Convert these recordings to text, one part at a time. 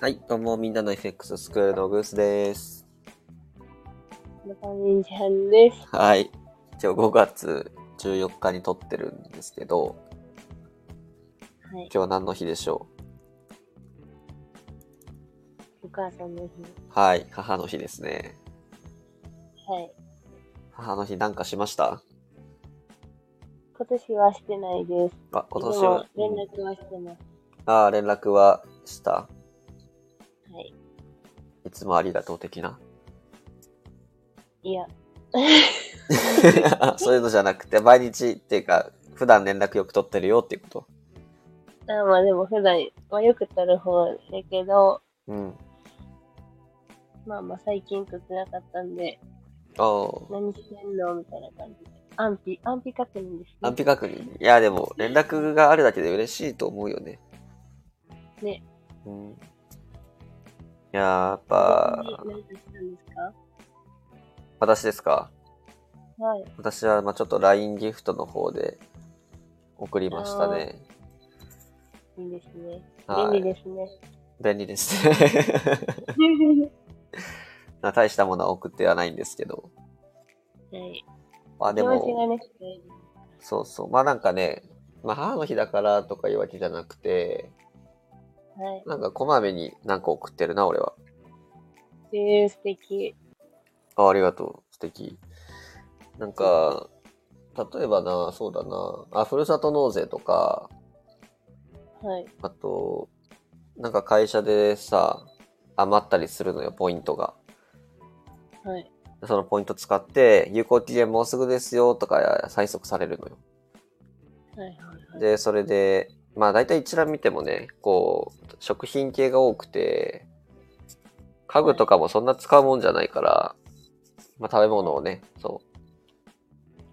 はい、どうも、みんなの FX スクールのグースです。またみんちゃんです。はい。一応5月14日に撮ってるんですけど、はい。今日は何の日でしょお母さんの日。うはい、母の日ですね。はい。母の日なんかしました？今年はしてないです。あ、今年は。連絡はしてます。ああ、連絡はした。はい。いつもありがとう的な。いや、そういうのじゃなくて、毎日っていうか、普段連絡よく取ってるよっていうこと。あまあでも普段はよく取る方だけど、うん。まあまあ最近取ってなかったんで、ああ。何してんのみたいな感じで。安否、安否確認ですね。安否確認。いや、でも、連絡があるだけで嬉しいと思うよね。ね。うん。いやー、やっぱ、私ですか？はい。私は、まあちょっと LINE ギフトの方で送りましたね。いいですね。はい便利ですね。便利ですね。まあ大したものは送ってはないんですけど。はい。まあでも、ね、そうそう。まあなんかね、まあ母の日だからとかいうわけじゃなくて、はい。なんかこまめになんか送ってるな、俺は。えー、素敵。あ、ありがとう。素敵。なんか、例えばな、そうだな、あ、ふるさと納税とか、はい。あと、なんか会社でさ、余ったりするのよ、ポイントが。はい。そのポイント使って、有効期限もうすぐですよとか催促されるのよ。はいはいはい。で、それで、まあ大体一覧見てもね、こう、食品系が多くて、家具とかもそんな使うもんじゃないから、まあ食べ物をね、そう、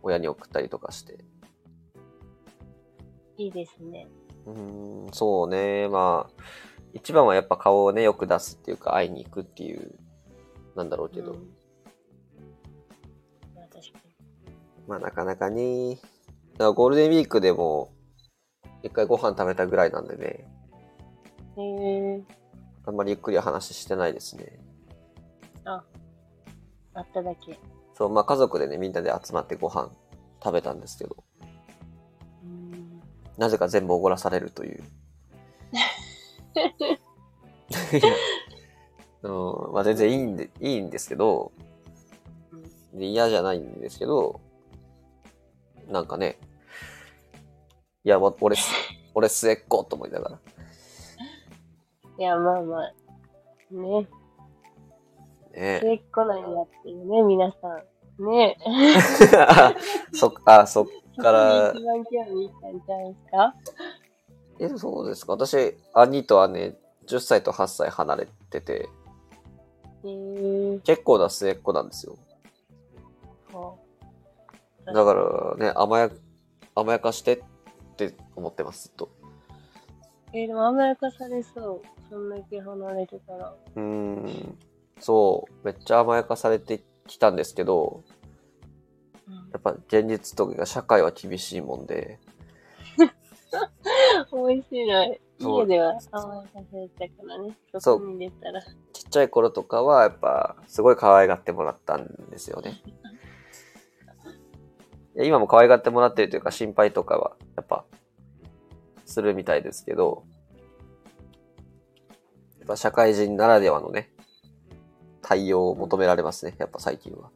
親に送ったりとかして。いいですね。うーん、そうね、まあ、一番はやっぱ顔をね、よく出すっていうか、会いに行くっていう、なんだろうけど、うん。まあ確かまあなかなかね、だからゴールデンウィークでも、一回ご飯食べたぐらいなんでね、に。へえあんまりゆっくりは話してないですね。あ、あっただけ。そう、まあ家族でね、みんなで集まってご飯食べたんですけど、うん。なぜか全部おごらされるという。いやうん、まあ全然いいんで、いいんですけど、で嫌じゃないんですけど、なんかね、いや、わ俺す、俺末っ子と思いながら。いや、まあまあ。ね。ね末っ子なんやっていうね、皆さん。ね。あ そっか、あそっから一番興味いったんちゃうんすか？え、そうですか。私、兄と姉、10歳と8歳離れてて、へえ結構な末っ子なんですよ。だからね、甘や、甘やかしてって思ってます、ずっと。えーでも甘やかされそう。そんだけ離れてたら。うーん、そう、めっちゃ甘やかされてきたんですけど、うんやっぱ現実とか社会は厳しいもんで、面白い。そう家では甘やかされたからね。そう外に出たら。ちっちゃい頃とかはやっぱすごい可愛がってもらったんですよね。今も可愛がってもらってるというか心配とかはやっぱするみたいですけど、やっぱ社会人ならではのね、対応を求められますね、やっぱ最近は。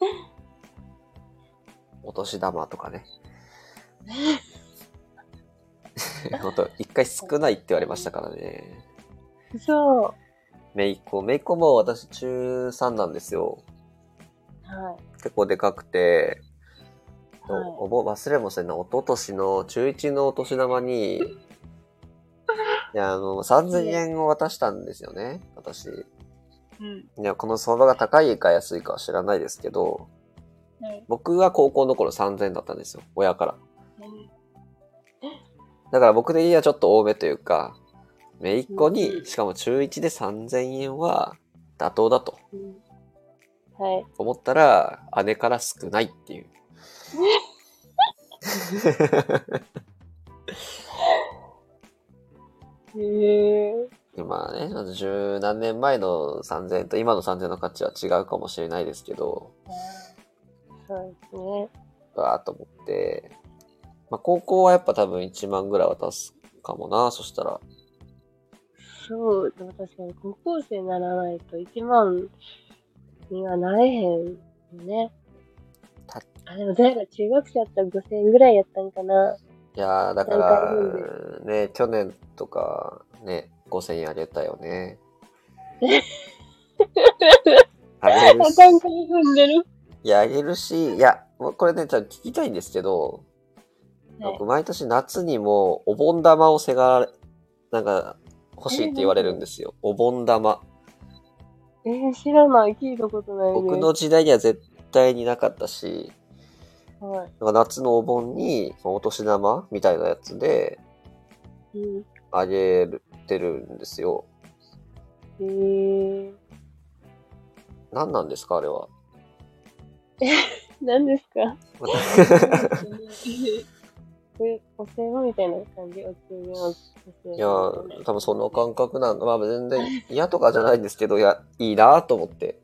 お年玉とかね。ほんと、一回少ないって言われましたからね。そめいっ子。めいっ子も私中3なんですよ。う。はい。結構でかくて、はいおぼ忘れもせんな、一昨年の中1のお年玉に、いや、あの、3000円を渡したんですよね、私。うん。いや、この相場が高いか安いかは知らないですけど、はい。僕は高校の頃3000円だったんですよ、親から。うんだから僕的にはちょっと多めというか、めいっ子うに、んしかも中1で3000円は妥当だとうんはい。思ったら、姉から少ないっていう。へえ。で十何年前の3000円と今の3000円の価値は違うかもしれないですけど、そうですね。わーっと思って、まあ、高校はやっぱ多分1万ぐらい渡すかもな、そしたら。そう、でも確かに高校生にならないと1万にはなれへんよねた。あ、でも誰か中学生やったら5000円ぐらいやったんかな。いやー、だか大ら体、ね、去年とか、ね、5000円あげたよね。あげるし。いや、あげるし、いや、これね、ちょっと聞きたいんですけど、はい僕、毎年夏にもお盆玉をせがなんか、欲しいって言われるんですよ。お盆玉。えー、知らない。聞いたことないね。僕の時代には絶対になかったし、はい。なんか夏のお盆に、お年玉みたいなやつで、うん。あげてるんですよ。えー、何なんですかあれは？何ですか？え、お歳暮みたいな感じお中元をいやー、多分その感覚なんだ。まあ全然嫌とかじゃないんですけど、いや、いいなと思って。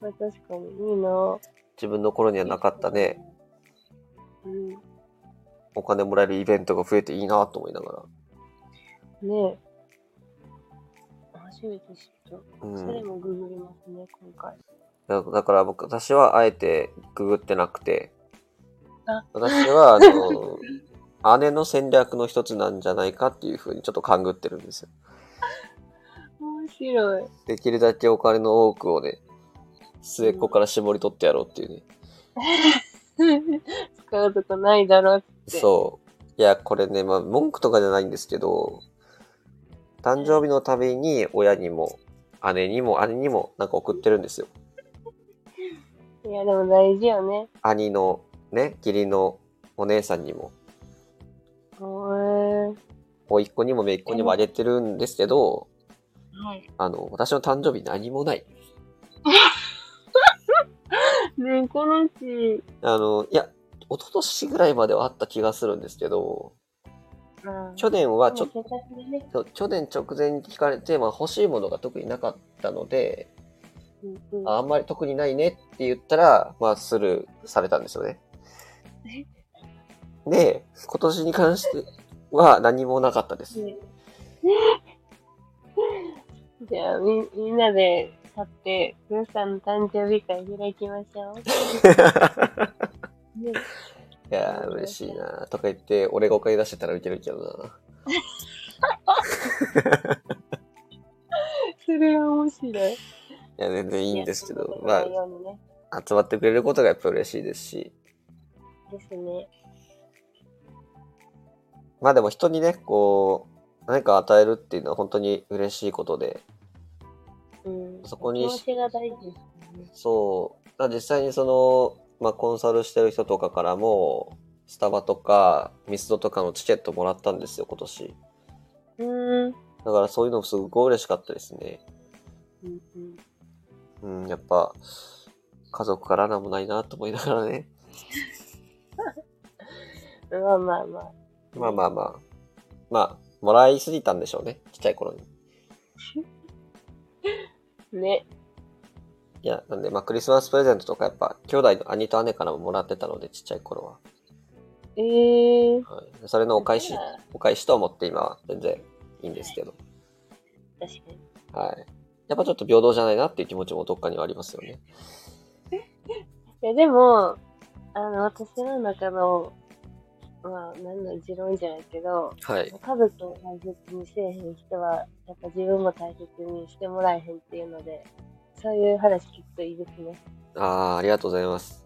まあ確かにいいな自分の頃にはなかったね、うん。お金もらえるイベントが増えていいなと思いながねえ。初めて知った。ら。うん。それもググりますね、今回。だだから僕、私はあえてググってなくてあ、私は、あの、姉の戦略の一つなんじゃないかっていうふうにちょっと勘ぐってるんですよ。面白い。できるだけお金の多くをね、末っ子から絞り取ってやろうっていうね。使うとこないだろって。そう。いや、これね、まあ、文句とかじゃないんですけど、誕生日のたびに親にも、姉にも、姉にもなんか送ってるんですよ。いや、でも大事よね。兄のね、義理のお姉さんにも、おえ甥っ子にも姪っ子にもあげてるんですけど、はい。あの、私の誕生日何もない。ねえ、このうち、あの、いや、一昨年ぐらいまではあった気がするんですけど、うん。去年はちょっもう生活でね。と、去年直前に聞かれて、まあ欲しいものが特になかったので、うんうん。ああんまり特にないねって言ったら、まあスルーされたんですよね。で、今年に関しては何もなかったです。ねじゃあ、み、みんなで買って、グーさんの誕生日会開きましょう。ねいやー、嬉しいなとか言って、俺がお金出してたらウケるけどな。それは面白い。いや、全然いいんですけど、いまあ、集まってくれることがやっぱ嬉しいですし、ですね。まあでも人にね、こう、何か与えるっていうのは本当に嬉しいことで、うん。そこに。そう、実際にその、まあコンサルしてる人とかからも、スタバとかミスドとかのチケットもらったんですよ、今年。うーん。だからそういうのすごい嬉しかったですね。うんうん。うん、やっぱ、家族からなんもないなと思いながらね。まあまあまあ。まあまあまあ。まあ、もらいすぎたんでしょうね。ちっちゃい頃に。ね。いや、なんで、まあクリスマスプレゼントとかやっぱ、兄弟の兄と姉からももらってたので、ちっちゃい頃は。えー。はい、それのお返しお返しと思って今は全然いいんですけど。確かに。はい。やっぱちょっと平等じゃないなっていう気持ちもどっかにはありますよね。いや、でも、あの、私の中の、まあ、なんだ、持論じゃないけど、はい。家族を大切にせえへん人は、やっぱ自分も大切にしてもらえへんっていうので、そういう話聞くといいですね。ああ、ありがとうございます。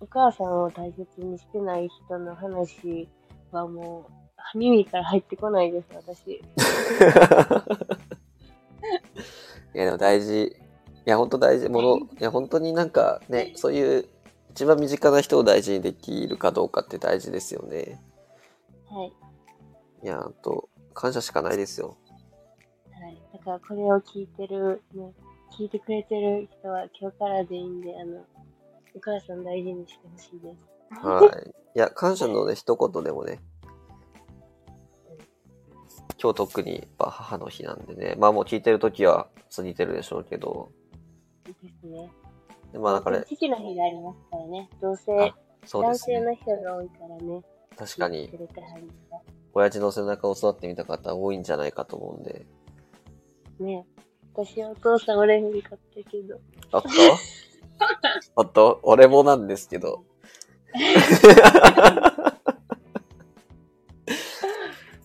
お母さんを大切にしてない人の話はもう、耳から入ってこないです、私。いや、でも大事。いや、本当大事。もの、いや、本当になんかね、そういう一番身近な人を大事にできるかどうかって大事ですよね。はい。いや、あと、感謝しかないですよ。はい。だからこれを聞いてる、ね、聞いてくれてる人は今日からでいいんで、あの、お母さん大事にしてほしいです。はい。いや、感謝のね、一言でもね、今日特にやっぱ母の日なんでね。まあもう聞いてる時は過ぎてるでしょうけど。ですね。でまあだから、父の日がありますからね。同性、男そうですね。性の人が多いからね。確かに親父の背中を育ってみた方多いんじゃないかと思うんで。ね私はお父さん俺に買ったけど。おっとお っと俺もなんですけど。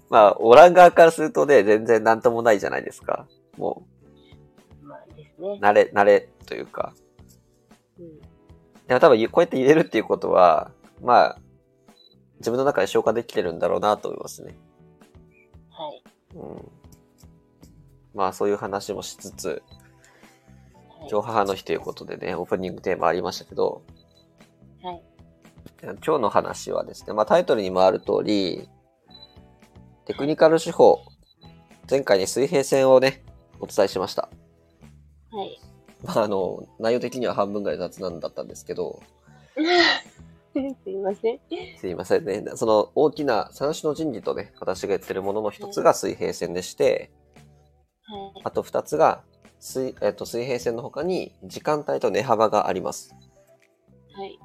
まあ、オラン側からするとね、全然なんともないじゃないですか。もまあですねう、。慣れ、慣れというか。うん。でも多分、こうやって入れるっていうことは、まあ、自分の中で消化できてるんだろうなと思いますね。はい。うん。まあ、そういう話もしつつ、はい。今日母の日ということでね、オープニングテーマありましたけど、はい。今日の話はですね、まあタイトルにもある通り、テクニカル手法、前回に水平線をね、お伝えしました。はい。まああの、内容的には半分ぐらい雑談だったんですけど、すいません。すいませんね。その大きな三種の神器とね、私が言ってるものの一つが水平線でして、はい。あと二つが水,、えっと、水平線の他に時間帯と値幅があります。はい。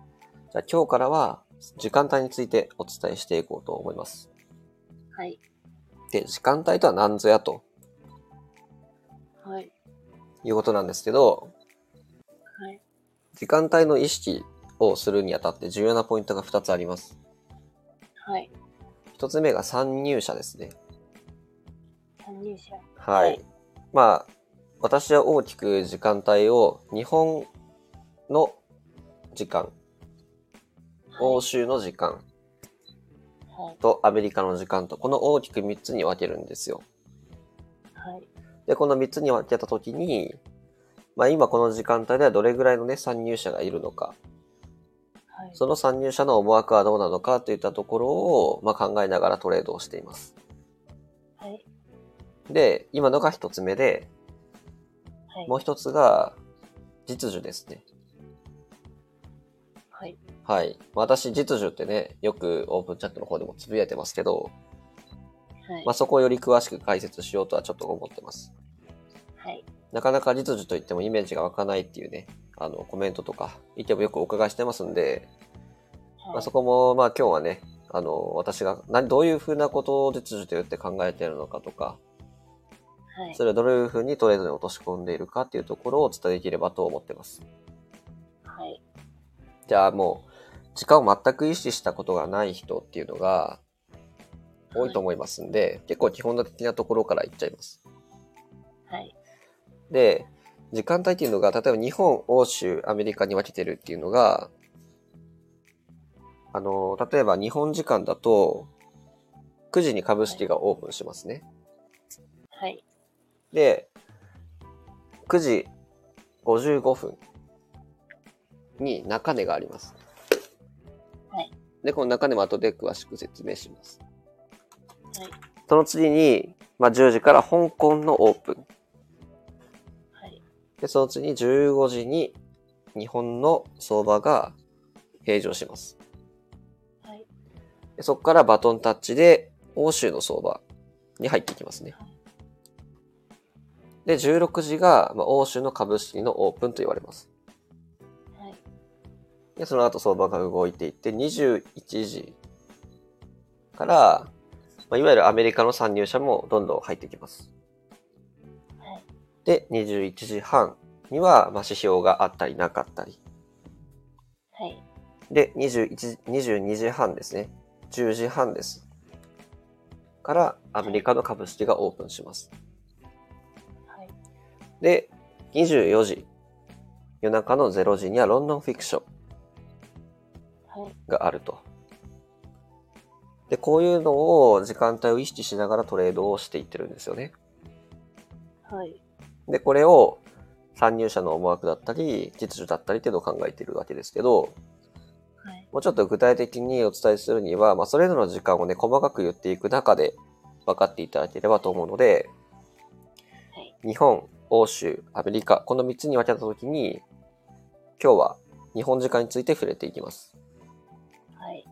じゃあ今日からは時間帯についてお伝えしていこうと思います。はい。で、時間帯とは何ぞやとはい。いうことなんですけど、はい。時間帯の意識をするにあたって重要なポイントが2つあります。はい。1つ目が参入者ですね。参入者。はい。はいまあ、私は大きく時間帯を日本の時間、欧州の時間はい。とアメリカの時間と、この大きく3つに分けるんですよ。はい。で、この3つに分けたときに、まあ今この時間帯ではどれぐらいのね、参入者がいるのか、はい。その参入者の思惑はどうなのかといったところを、まあ、考えながらトレードをしています。はい。で、今のが一つ目で、はい。もう一つが実需ですね。はい。はい。私、実需ってね、よくオープンチャットの方でもつぶやいてますけど、はいまあ、。そこをより詳しく解説しようとはちょっと思ってます。はい。なかなか実需といってもイメージが湧かないっていうね、あの、コメントとか、意見もよくお伺いしてますんで、まあ、そこも、まあ今日はね、あの、私が何、どういうふうなことを実需と言って考えているのかとか、はい。それをどういうふうにトレードに落とし込んでいるかっていうところをお伝えできればと思ってます。はい。じゃあもう、時間を全く意識したことがない人っていうのが多いと思いますんで、結構基本的なところからいっちゃいます。はい。で、時間帯っていうのが、例えば日本、欧州、アメリカに分けてるっていうのが、あの、例えば日本時間だと、9時に株式がオープンしますね。はい。で、9時55分に中値があります。はい。で、この中値も後で詳しく説明します。はい。その次に、まあ、10時から香港のオープン。はい。で、その次に15時に日本の相場が平常します。はい。でそこからバトンタッチで欧州の相場に入っていきますね。で、16時が、まあ、欧州の株式のオープンと言われます。はい。で、その後相場が動いていって、21時から、まあ、いわゆるアメリカの参入者もどんどん入ってきます。はい。で、21時半には、まあ、指標があったりなかったり。はい。で、21時、22時半ですね。10時半です。から、アメリカの株式がオープンします。はい。で、24時。夜中の0時にはロンドンフィクションはい。があると。で、こういうのを時間帯を意識しながらトレードをしていってるんですよね。はい。で、これを参入者の思惑だったり、実需だったりっていうのを考えているわけですけど、はい。もうちょっと具体的にお伝えするには、まあ、それぞれの時間をね、細かく言っていく中で分かっていただければと思うので、はい。日本、欧州、アメリカ、この3つに分けたときに、今日は日本時間について触れていきます。はい。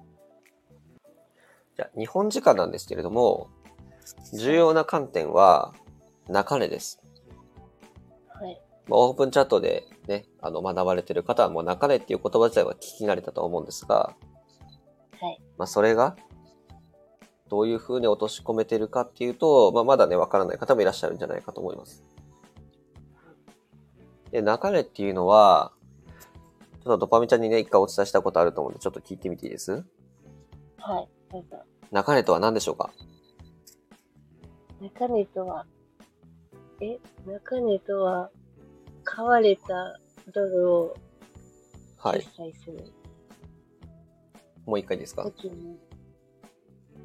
じゃあ、日本時間なんですけれども、重要な観点は、中値です。はい。まあ、オープンチャットでね、あの、学ばれてる方はもう中値っていう言葉自体は聞き慣れたと思うんですが、はい。まあ、それが、どういう風に落とし込めてるかっていうと、まあ、まだね、わからない方もいらっしゃるんじゃないかと思います。で、中値っていうのは、ちょっとドパミちゃんにね、一回お伝えしたことあると思うんで、ちょっと聞いてみていいです？はい。どうぞ。中値とは何でしょうか？中根とは、え、中根とは、買われたドルをはい決。済する？もう一回ですか？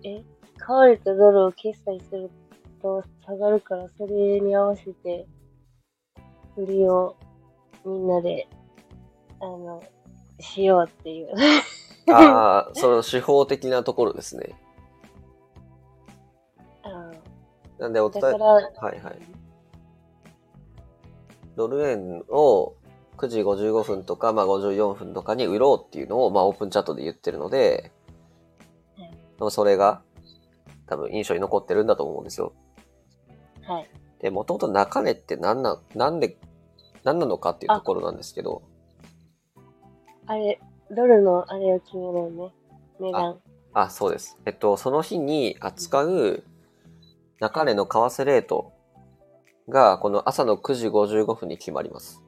え、買われたドルを決済すると下がるから、それに合わせて、売りをみんなで、あの、しようっていう。ああ、その手法的なところですね。あなんでお伝え、はいはい。ドル円を9時55分とか、まあ54分とかに売ろうっていうのを、まあオープンチャットで言ってるので、はいでもそれが多分印象に残ってるんだと思うんですよ。はい。で、もともと中値って何な、なんで、何なのかっていうところなんですけど、あれ、ドルのあれを決めるよね。値段。あ、そうです。えっと、その日に扱う中値の為替レートが、この朝の9時55分に決まります。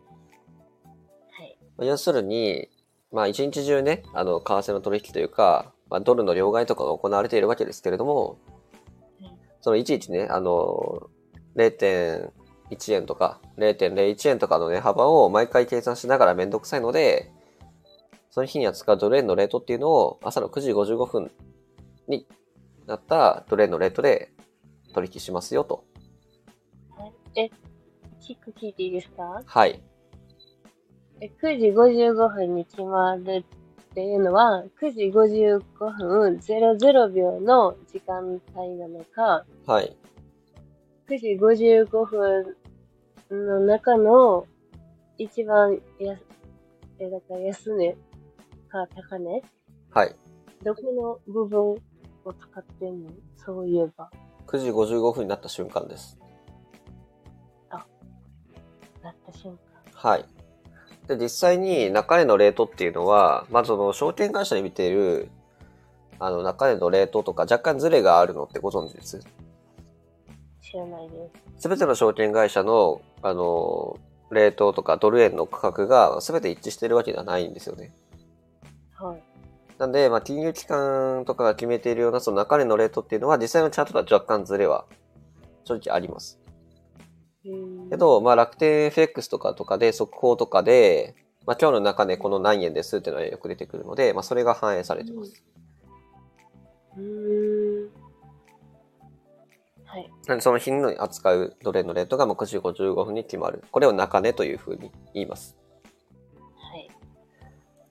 はい。まあ要するに、まあ一日中ね、あの、為替の取引というか、まあドルの両替とかが行われているわけですけれどもうん、そのいちいちね、あの、0.1円とか0.01円とかの値幅を毎回計算しながらめんどくさいので、その日に扱うドル円のレートっていうのを朝の9時55分になったドル円のレートで取引しますよと。はいえ、キック聞いていいですか？はい。え ?9 時55分に決まるっていうのは、9時55分00秒の時間帯なのか、はい。9時55分の中の一番や、え、だから安値か高値？はい。どこの部分を使ってんの？そういえば。9時55分になった瞬間です。なった瞬間。はい。で、実際に中値のレートっていうのは、まずその証券会社で見ている、あの、中値のレートとか若干ズレがあるのってご存知です？知らないです。すべての証券会社の、あの、レートとかドル円の価格が全て一致してるわけではないんですよね。はい。なんで、まあ、金融機関とかが決めているようなその中値のレートっていうのは実際のチャートとは若干ズレは正直あります。けど、まあ、楽天 FX とかとかで速報とかで、まあ、今日の中でこの何円ですっていうのはよく出てくるので、まあ、それが反映されてます。うーん。はい。なんで、その日に扱うドル円のレートがまあ9時55分に決まる。これを中値というふうに言います。はい。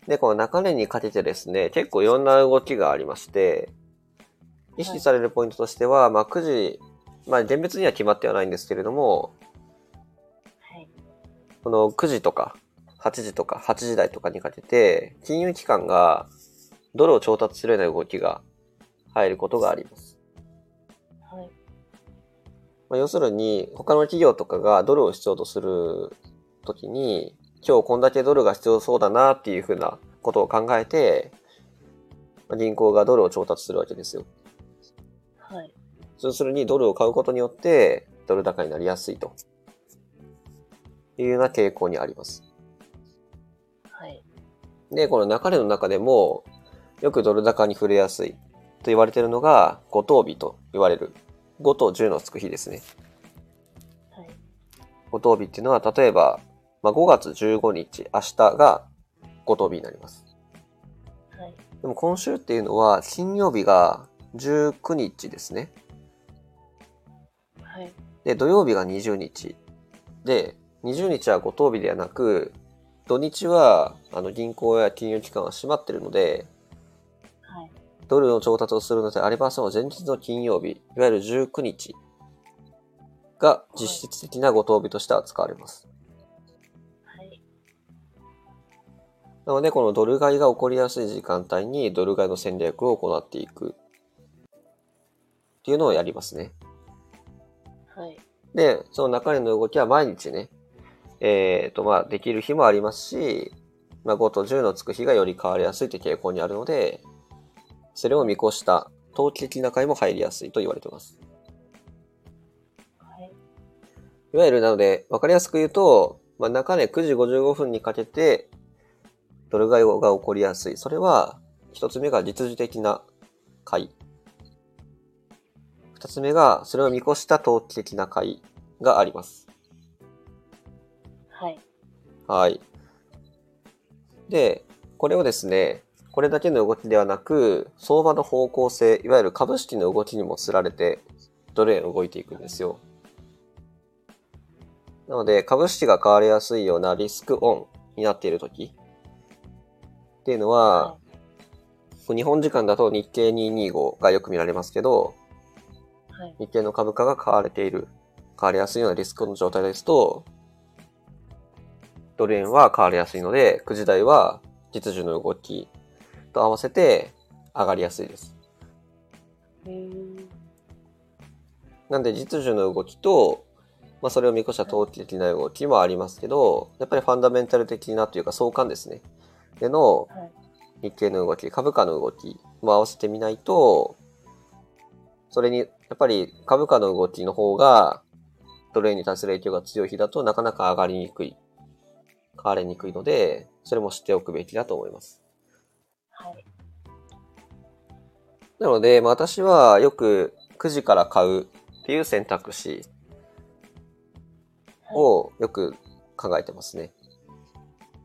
で、この中値にかけてですね、結構いろんな動きがありまして、意識されるポイントとしては、まあ、9時、まあ、厳密には決まってはないんですけれども、はい。この9時とか8時とか8時台とかにかけて、金融機関がドルを調達するような動きが入ることがあります。はい。まあ、要するに、他の企業とかがドルを必要とするときに、今日こんだけドルが必要そうだなっていうふうなことを考えて、まあ銀行がドルを調達するわけですよ。はい。要するにドルを買うことによって、ドル高になりやすいと。いうような傾向にあります。はい。で、この中値の中でも、よくドル高に触れやすいと言われているのが、五等日と言われる。5と10のつく日ですね。はい。五等日っていうのは、例えば、まあ、5月15日、明日が五等日になります。はい。でも今週っていうのは、金曜日が19日ですね。はい。で、土曜日が20日。で、20日は五等日ではなく、土日は、あの、銀行や金融機関は閉まってるので、はい。ドルの調達をするのであれば、その前日の金曜日、いわゆる19日が実質的な五等日として扱われます。はい。なので、このドル買いが起こりやすい時間帯にドル買いの戦略を行っていくっていうのをやりますね。はい。で、その中値の動きは毎日ね、えっ、と、まあ、できる日もありますし、まあ、5と10のつく日がより変わりやすいという傾向にあるので、それを見越した投機的な買いも入りやすいと言われています。はい。いわゆるなので、わかりやすく言うと、まあ、中値9時55分にかけて、ドル買いが起こりやすい。それは、一つ目が実需的な買い。二つ目が、それを見越した投機的な買いがあります。はい。はい。で、これをですね、これだけの動きではなく、相場の方向性、いわゆる株式の動きにもつられて、ドル円動いていくんですよ。なので、株式が変わりやすいようなリスクオンになっているときっていうのは、日本時間だと日経225がよく見られますけど、はい。日経の株価が買われている、買われやすいようなリスクの状態ですと、ドル円は買われやすいので、9時台は実需の動きと合わせて上がりやすいです。なんで実需の動きと、まあそれを見越した投機的な動きもありますけど、やっぱりファンダメンタル的なというか相関ですね。でのはい。日経の動き、株価の動きも合わせてみないと、それに、やっぱり株価の動きの方が、ドル円に対する影響が強い日だとなかなか上がりにくい、買われにくいので、それも知っておくべきだと思います。はい。なので、まあ、私はよく9時から買うっていう選択肢をよく考えてますね。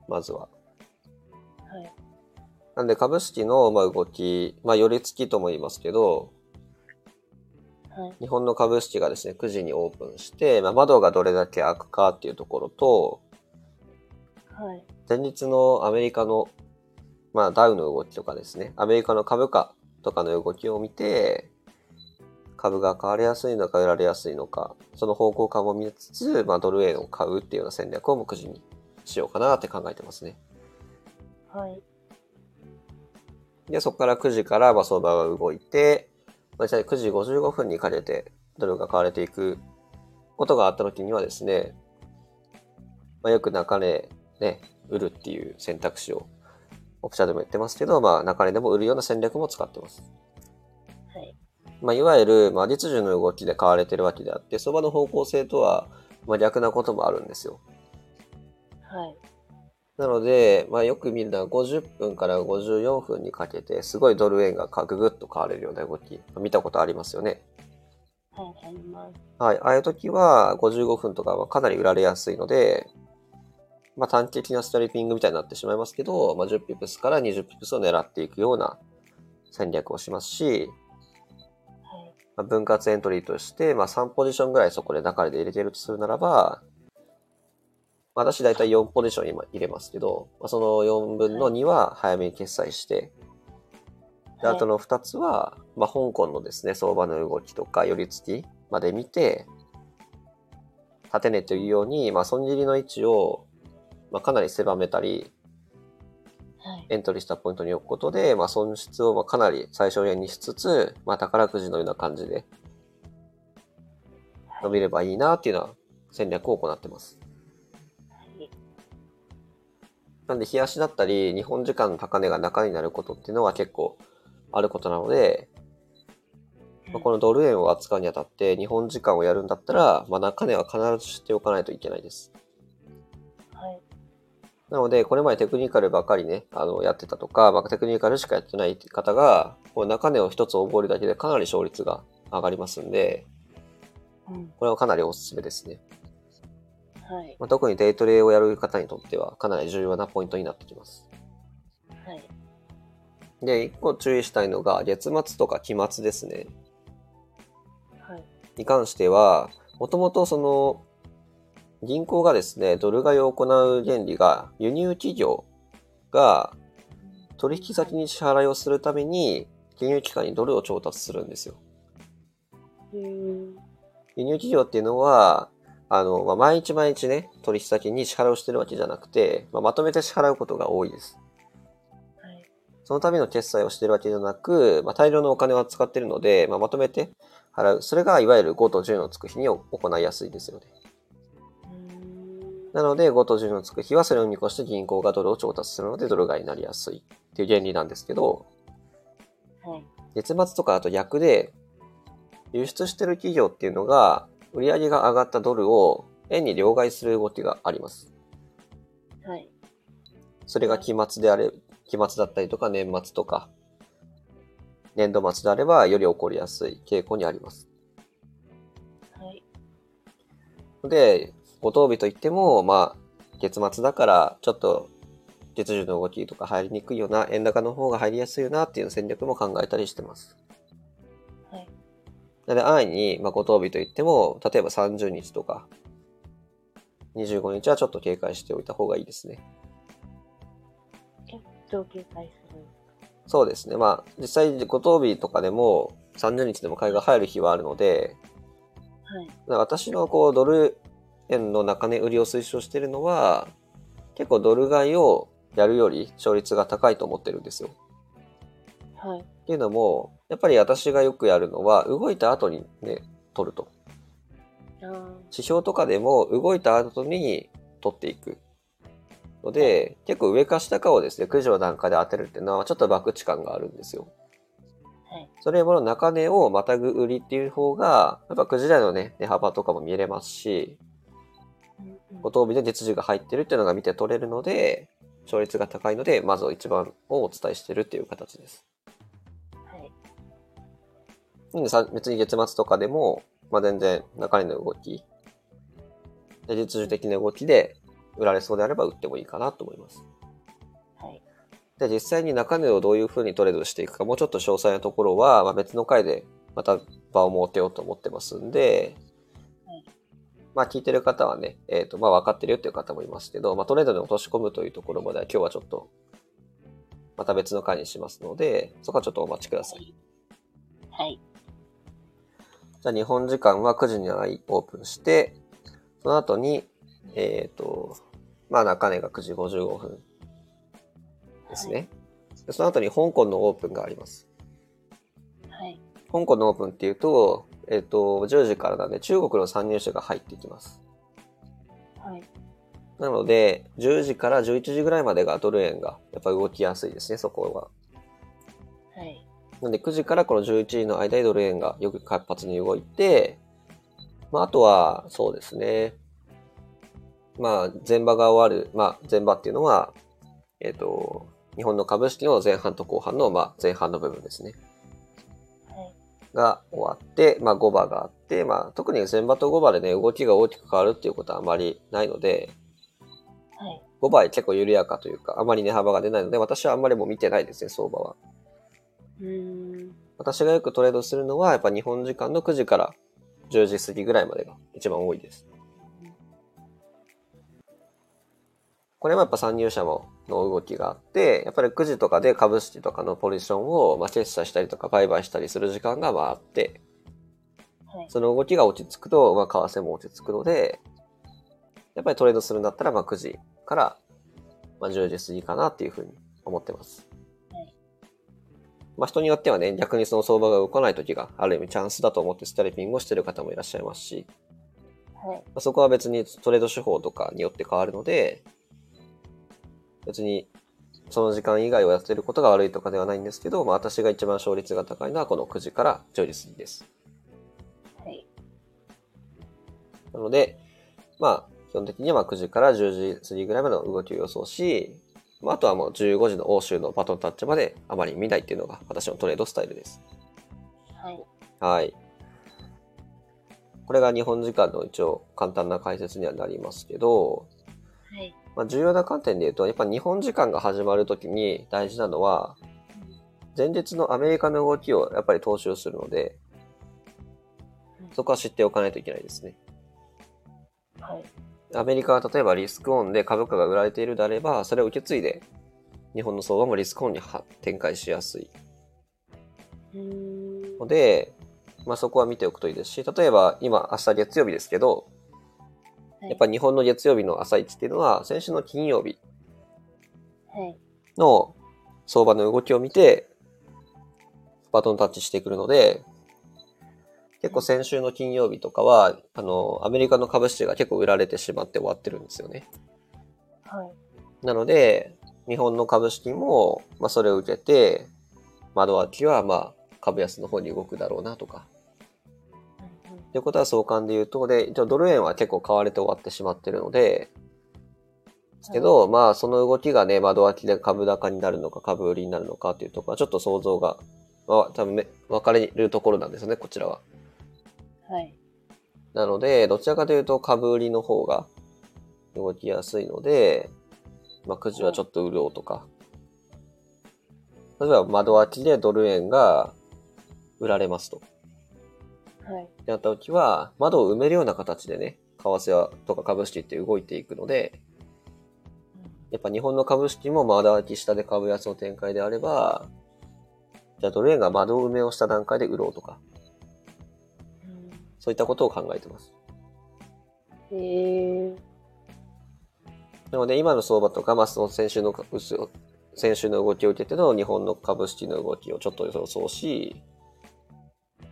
まずは。はい。なんで株式のまあ動き、まあ寄り付きとも言いますけど、はい。日本の株式がですね、9時にオープンして、まあ、窓がどれだけ開くかっていうところと、はい。前日のアメリカの、まあ、ダウの動きとかですね、アメリカの株価とかの動きを見て、株が買われやすいのか売られやすいのか、その方向感も見つつ、まあ、ドル円を買うっていうような戦略をもう9時にしようかなって考えてますね。はい。で、そこから9時からまあ相場が動いて、まあ、実際9時55分にかけてドルが買われていくことがあった時にはですね、まあ、よく中値ね、売るっていう選択肢をオプシャでも言ってますけど、まあ中値でも売るような戦略も使ってます。はい。まあいわゆる、まあ実需の動きで買われてるわけであって、相場の方向性とは、まあ逆なこともあるんですよ。はい。なので、まあよく見るのは50分から54分にかけて、すごいドル円がググッと買われるような動き、見たことありますよね。はい。あります。はい。ああいう時は55分とかはかなり売られやすいので、まあ短期的なストリッピングみたいになってしまいますけど、まあ10ピプスから20ピプスを狙っていくような戦略をしますし、はい。まあ、分割エントリーとして、まあ3ポジションぐらいそこで中で入れてるとするならば、私だいたい4ポジション今入れますけど、まあ、その4分の2は早めに決済して、であとの2つは、まあ、香港のですね、相場の動きとか、寄り付きまで見て、縦値というように、まあ、損切りの位置を、まあ、かなり狭めたり、はい。エントリーしたポイントに置くことで、まあ、損失をまあかなり最小限にしつつ、まあ、宝くじのような感じで伸びればいいなっていうような戦略を行ってます。はい。なんで、冷やしだったり、日本時間の高値が中になることっていうのは結構あることなので、まあこのドル円を扱うにあたって日本時間をやるんだったら、まあ、中値は必ず知っておかないといけないです。はい。なので、これまでテクニカルばかりね、あの、やってたとか、まあ、テクニカルしかやってない方が、この中値を一つ覚えるだけでかなり勝率が上がりますんで、うん。これはかなりおすすめですね。はい。まあ、特にデイトレをやる方にとってはかなり重要なポイントになってきます。はい。で、一個注意したいのが、月末とか期末ですね。はい。に関しては、もともとその、銀行がですね、ドル買いを行う原理が、輸入企業が取引先に支払いをするために、金融機関にドルを調達するんですよ。輸入企業っていうのは、あの、まあ、毎日毎日ね、取引先に支払いをしてるわけじゃなくて、まあ、まとめて支払うことが多いです。はい。そのための決済をしてるわけじゃなく、まあ、大量のお金を使ってるので、まあ、まとめて払う。それがいわゆる5と10のつく日に行いやすいですよね。なので、5と10のつく日はそれを見越して銀行がドルを調達するのでドル買いになりやすいっていう原理なんですけど、はい。月末とかだと逆で、輸出してる企業っていうのが、売り上げが上がったドルを円に両替する動きがあります。はい。それが期末であれ、期末だったりとか年末とか、年度末であればより起こりやすい傾向にあります。はい。で、ご当日といっても、まあ、月末だから、ちょっと、月需の動きとか入りにくいような、円高の方が入りやすいよなっていう戦略も考えたりしてます。はい。なので、安易に、まあ、ご当日といっても、例えば30日とか、25日はちょっと警戒しておいた方がいいですね。どう警戒するそうですね。まあ、実際、ご当日とかでも、30日でも買いが入る日はあるので、はい。私のこう、ドル円の中値売りを推奨しているのは、結構ドル買いをやるより勝率が高いと思ってるんですよ。はい。っていうのも、やっぱり私がよくやるのは、動いた後にね、取ると。指標とかでも動いた後に取っていく。ので、結構上か下かをですね、9時の段階で当てるっていうのはちょっと博打感があるんですよ。はい。それも中値をまたぐ売りっていう方が、やっぱ9時台のね、値幅とかも見れますし、うんうんご当日で月次が入ってるっていうのが見て取れるので、勝率が高いので、まず一番をお伝えしてるっていう形です。はい。別に月末とかでも、まあ、全然中値の動き、で実需的な動きで売られそうであれば売ってもいいかなと思います。はい。で、実際に中値をどういう風にトレードしていくか、もうちょっと詳細なところは、まあ、別の回でまた場を設けようと思ってますんではい、まあ聞いてる方はね、えっ、と、まあ分かってるよっていう方もいますけど、まあトレードに落とし込むというところまでは今日はちょっと、また別の回にしますので、そこはちょっとお待ちください。はい。じゃあ日本時間は9時にオープンして、その後に、えっ、と、まあ中値が9時55分ですね。でその後に香港のオープンがあります。はい。香港のオープンっていうと、えっ、と、10時からなんで中国の参入者が入ってきます。はい。なので、10時から11時ぐらいまでがドル円がやっぱ動きやすいですね、そこは。はい。なんで9時からこの11時の間でドル円がよく活発に動いて、まあ、あとは、そうですね。まあ、前場が終わる、まあ、前場っていうのは、えっ、と、日本の株式の前半と後半の、まあ、前半の部分ですね。はい。が終わって、まあ、5場があって、まあ、特に前場と5場でね、動きが大きく変わるっていうことはあまりないので、はい。5場は結構緩やかというか、あまり値幅が出ないので、私はあんまりもう見てないですね、相場は。うーん。私がよくトレードするのは、やっぱ日本時間の9時から10時過ぎぐらいまでが一番多いです。これもやっぱ参入者もの動きがあって、やっぱり9時とかで株式とかのポジションを、まあ、決済したりとか売買したりする時間がまああって、はい。その動きが落ち着くと、まあ、為替も落ち着くので、やっぱりトレードするんだったら、まあ、9時から、まあ、10時過ぎかなっていうふうに思ってます。はいまあ、人によってはね、逆にその相場が動かない時がある意味チャンスだと思ってスタリピングをしてる方もいらっしゃいますし、はい。まあ、そこは別にトレード手法とかによって変わるので、別にその時間以外をやってることが悪いとかではないんですけど、まあ、私が一番勝率が高いのはこの9時から10時過ぎです。はい。なので、まあ、基本的にはまあ9時から10時過ぎぐらいまでの動きを予想し、まあ、あとはもう15時の欧州のバトンタッチまであまり見ないっていうのが私のトレードスタイルです。はい。はい。これが日本時間の一応簡単な解説にはなりますけど、はい。まあ、重要な観点で言うと、やっぱ日本時間が始まるときに大事なのは、前日のアメリカの動きをやっぱり踏襲するので、そこは知っておかないといけないですね。はい。アメリカは例えばリスクオンで株価が売られているであれば、それを受け継いで、日本の相場もリスクオンには展開しやすい。ので、まあそこは見ておくといいですし、例えば今明日月曜日ですけど、はいやっぱ日本の月曜日の朝一っていうのは、先週の金曜日はい。の相場の動きを見て、バトンタッチしてくるので、結構先週の金曜日とかは、あの、アメリカの株式が結構売られてしまって終わってるんですよね。はい。なので、日本の株式も、まあ、それを受けて、窓脇は、まあ、株安の方に動くだろうなとか。ということは相関で言うと、で、一応ドル円は結構買われて終わってしまってるので、ですけど、まあ、その動きがね、窓脇で株高になるのか、株売りになるのかっていうところは、ちょっと想像が、まあ、多分め分かれるところなんですよね、こちらは。はい。なので、どちらかというと株売りの方が動きやすいので、まあ、くじはちょっと売ろうとか。例えば窓脇でドル円が売られますと。はい。やった時は、窓を埋めるような形でね、為替はとか株式って動いていくので、やっぱ日本の株式も窓脇下で株安の展開であれば、じゃあドル円が窓埋めをした段階で売ろうとか、うんそういったことを考えてます。へえなので、今の相場とか、まあ、その先週の、先週の動きを受けての日本の株式の動きをちょっと予想し、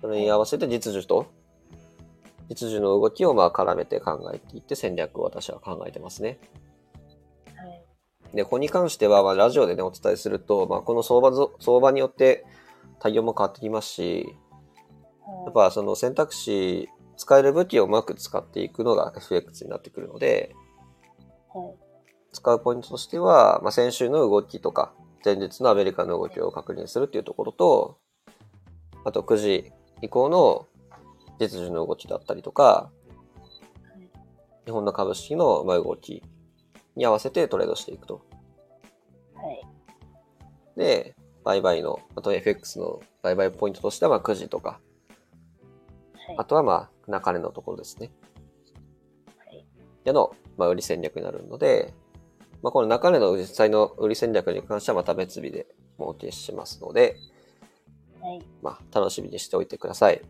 それに合わせて実需と、実需の動きをまあ絡めて考えていって戦略を私は考えてますね。はい。で、ここに関しては、まあ、ラジオでね、お伝えすると、まあ、この相場ぞ、相場によって対応も変わってきますし、やっぱその選択肢、使える武器をうまく使っていくのが FX になってくるので、はい。使うポイントとしては、まあ、先週の動きとか、前日のアメリカの動きを確認するっていうところと、あと9時以降の実需の動きだったりとか、日本の株式のまあ動きに合わせてトレードしていくと。はい。で、売買の、あと FX の売買ポイントとしてはまあ9時とか、はい。あとはまあ中値のところですね。はい。での、まあ、売り戦略になるので、まあ、この中値の実際の売り戦略に関してはまた別日でお受けしますので、はい。まあ、楽しみにしておいてください。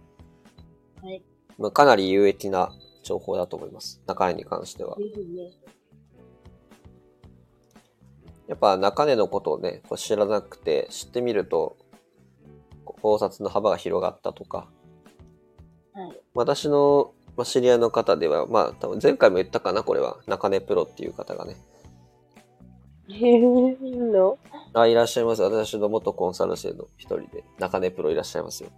はい。まあ、かなり有益な情報だと思います。中値に関しては。やっぱ中値のことをね、こう知らなくて知ってみると、考察の幅が広がったとか、はい。私のまあ知り合いの方では、まあ、多分前回も言ったかな、これは。中根プロっていう方がね。いるの？あ、いらっしゃいます。私の元コンサル生の一人で、中根プロいらっしゃいますよ。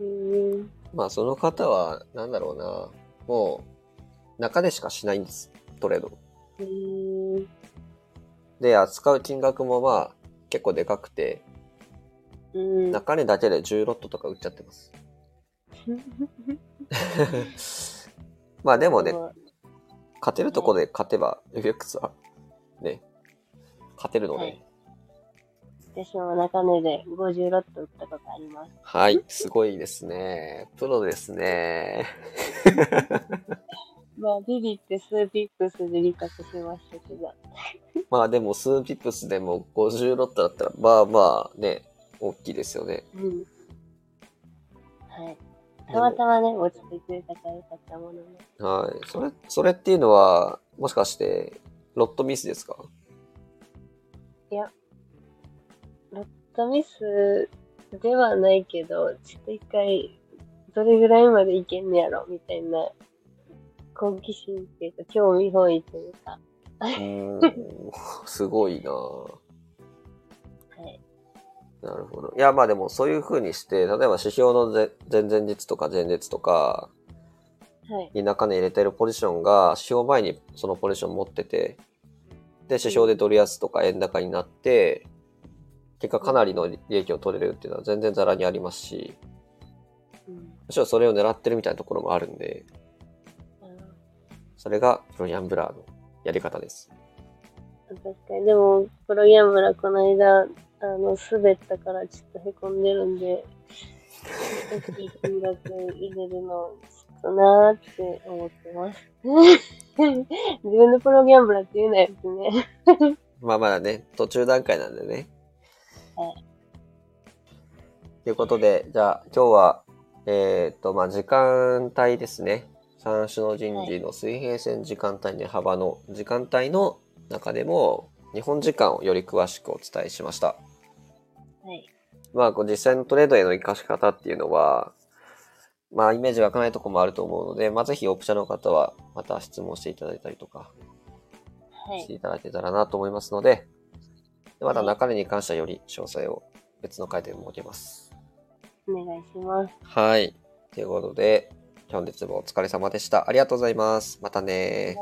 うーん。まあ、その方は、なんだろうな。もう、中でしかしないんです。トレード。うーん。で、扱う金額もまあ、結構でかくて、うん。中根だけで10ロットとか売っちゃってます。まあでもね、まあ勝てるとこで勝てば、FX は、ね、勝てるので、はい私も中根で50ロット売ったことあります。はい、すごいですね。プロですね。まあ、ビビって数ピップスで利確しましたけど。まあでも、数ピップスでも50ロットだったら、まあまあね、大きいですよね。うん。はい。たまたまね、落ちてくれたからよかったものの。はい。それ、それっていうのは、もしかして、ロットミスですか？いや、ロットミスではないけど、ちょっと一回、どれぐらいまでいけんねやろ、みたいな、好奇心っていうか、興味本位というか、うーん、すごいなぁはい。なるほど。いや、まあでもそういう風にして、例えば指標の前前々日とか前日とか、はい。に中に入れてるポジションが、指標前にそのポジション持ってて、で、指標でドル安とか円高になって、結果かなりの利益を取れるっていうのは全然ザラにありますし、うん。むしろそれを狙ってるみたいなところもあるんで、あのそれがプロギャンブラーのやり方です。確かに、でも、プロギャンブラーこの間、あの、滑ったからちょっと凹んでるんで、金額入れるの、ちょっとなーって思ってます。自分のプロギャンブラーって言うなやつね。まあまだね、途中段階なんでね。はい。ということで、じゃあ今日は、えっ、と、まあ時間帯ですね。三種の人事の水平線時間帯の幅の時間帯の中でも、日本時間をより詳しくお伝えしました。はい。まあ、こう実際のトレードへの活かし方っていうのは、まあ、イメージ湧かないとこもあると思うので、まあ、ぜひオプシャの方は、また質問していただいたりとか、はい。していただけたらなと思いますので、でまた中身に関してはより詳細を別の回で設けます。お願いします。はい。ということで、本日もお疲れ様でした。ありがとうございます。またね